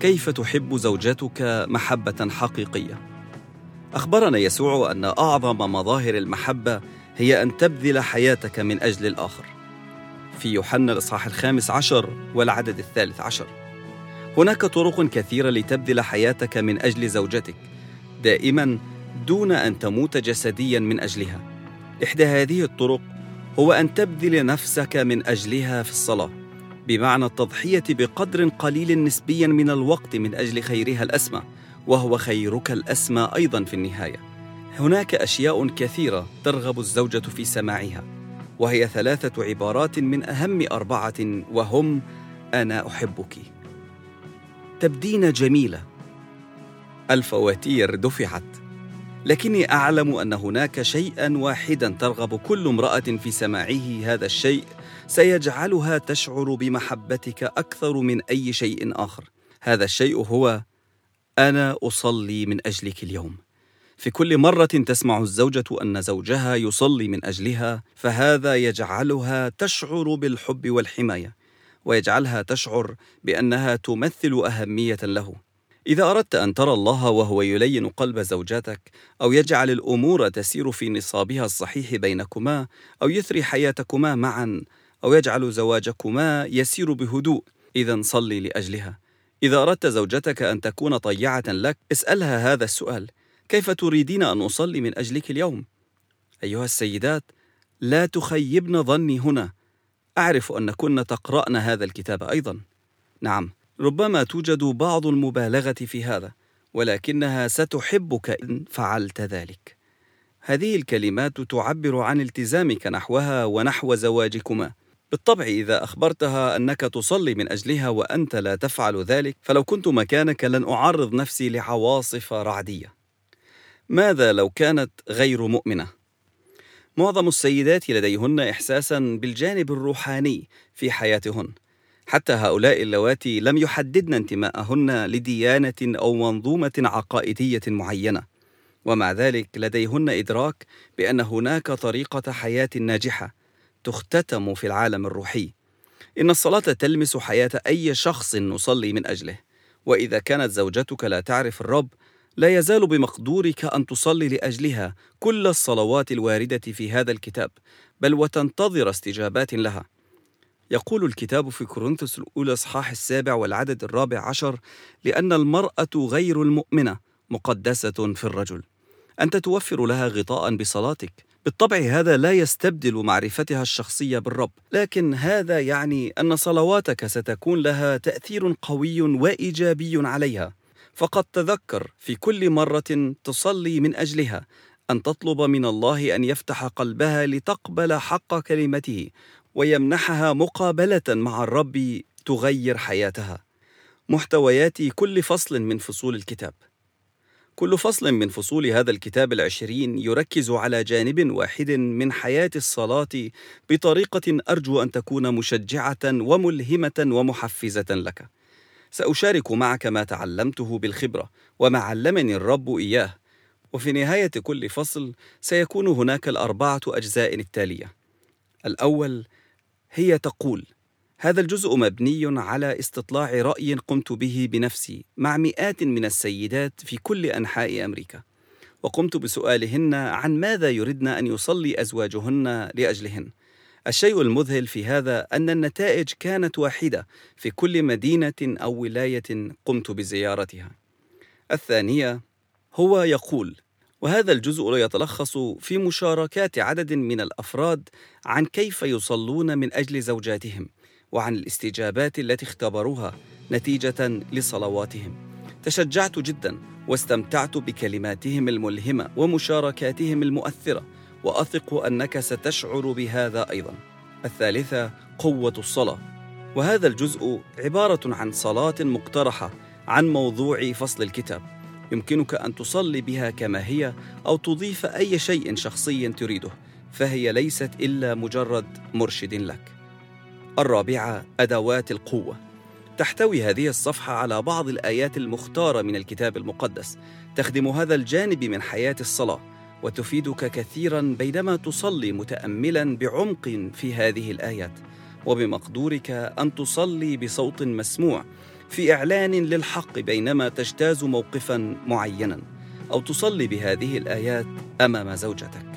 كيف تحب زوجتك محبة حقيقية؟ أخبرنا يسوع أن أعظم مظاهر المحبة هي أن تبذل حياتك من أجل الآخر. في يوحنا الإصحاح الخامس عشر والعدد الثالث عشر. هناك طرق كثيرة لتبذل حياتك من أجل زوجتك دائما دون أن تموت جسديا من أجلها. إحدى هذه الطرق هو أن تبذل نفسك من أجلها في الصلاة. بمعنى التضحية بقدر قليل نسبيا من الوقت من أجل خيرها الأسمى وهو خيرك الأسمى أيضا في النهاية. هناك أشياء كثيرة ترغب الزوجة في سماعها وهي ثلاثة عبارات من أهم أربعة وهم أنا أحبك. تبدين جميلة. الفواتير دفعت. لكني أعلم أن هناك شيئا واحدا ترغب كل امرأة في سماعه هذا الشيء سيجعلها تشعر بمحبتك أكثر من أي شيء آخر. هذا الشيء هو أنا أصلي من أجلك اليوم. في كل مرة تسمع الزوجة أن زوجها يصلي من أجلها فهذا يجعلها تشعر بالحب والحماية ويجعلها تشعر بأنها تمثل أهمية له. إذا أردت أن ترى الله وهو يلين قلب زوجتك أو يجعل الأمور تسير في نصابها الصحيح بينكما أو يثري حياتكما معا أو يجعل زواجكما يسير بهدوء. إذا صلي لأجلها. إذا أردت زوجتك أن تكون طيعة لك اسألها هذا السؤال. كيف تريدين أن أصلي من أجلك اليوم؟ أيها السيدات لا تخيبن ظني هنا. أعرف أنكن تقرأن هذا الكتاب أيضا. نعم ربما توجد بعض المبالغة في هذا ولكنها ستحبك إن فعلت ذلك. هذه الكلمات تعبر عن التزامك نحوها ونحو زواجكما. بالطبع إذا أخبرتها أنك تصلي من أجلها وأنت لا تفعل ذلك فلو كنت مكانك لن أعرض نفسي لعواصف رعدية. ماذا لو كانت غير مؤمنة؟ معظم السيدات لديهن إحساسا بالجانب الروحاني في حياتهن. حتى هؤلاء اللواتي لم يحددن انتماءهن لديانة أو منظومة عقائدية معينة. ومع ذلك لديهن إدراك بأن هناك طريقة حياة ناجحة. تختتم في العالم الروحي. إن الصلاة تلمس حياة أي شخص نصلي من أجله. وإذا كانت زوجتك لا تعرف الرب لا يزال بمقدورك أن تصلي لأجلها كل الصلوات الواردة في هذا الكتاب بل وتنتظر استجابات لها. يقول الكتاب في كورنثوس الأولى إصحاح السابع والعدد الرابع عشر لأن المرأة غير المؤمنة مقدسة في الرجل. أنت توفر لها غطاء بصلاتك. بالطبع هذا لا يستبدل معرفتها الشخصية بالرب لكن هذا يعني أن صلواتك ستكون لها تأثير قوي وإيجابي عليها. فقد تذكر في كل مرة تصلي من أجلها أن تطلب من الله أن يفتح قلبها لتقبل حق كلمته ويمنحها مقابلة مع الرب تغير حياتها. محتويات كل فصل من فصول الكتاب. كل فصل من فصول هذا الكتاب العشرين يركز على جانب واحد من حياة الصلاة بطريقة أرجو أن تكون مشجعة وملهمة ومحفزة لك. سأشارك معك ما تعلمته بالخبرة وما علمني الرب إياه. وفي نهاية كل فصل سيكون هناك الأربعة أجزاء التالية. الأول هي تقول: هذا الجزء مبني على استطلاع رأي قمت به بنفسي مع مئات من السيدات في كل أنحاء أمريكا. وقمت بسؤالهن عن ماذا يردن أن يصلي أزواجهن لأجلهن. الشيء المذهل في هذا أن النتائج كانت واحدة في كل مدينة أو ولاية قمت بزيارتها. الثانية هو يقول وهذا الجزء يتلخص في مشاركات عدد من الأفراد عن كيف يصلون من أجل زوجاتهم. وعن الاستجابات التي اختبروها نتيجة لصلواتهم. تشجعت جدا واستمتعت بكلماتهم الملهمة ومشاركاتهم المؤثرة وأثق أنك ستشعر بهذا أيضا. الثالثة قوة الصلاة. وهذا الجزء عبارة عن صلاة مقترحة عن موضوع فصل الكتاب. يمكنك أن تصلي بها كما هي أو تضيف أي شيء شخصي تريده فهي ليست إلا مجرد مرشد لك. الرابعة أدوات القوة. تحتوي هذه الصفحة على بعض الآيات المختارة من الكتاب المقدس. تخدم هذا الجانب من حياة الصلاة وتفيدك كثيرا بينما تصلي متأملا بعمق في هذه الآيات. وبمقدورك أن تصلي بصوت مسموع في إعلان للحق بينما تجتاز موقفا معينا. أو تصلي بهذه الآيات أمام زوجتك.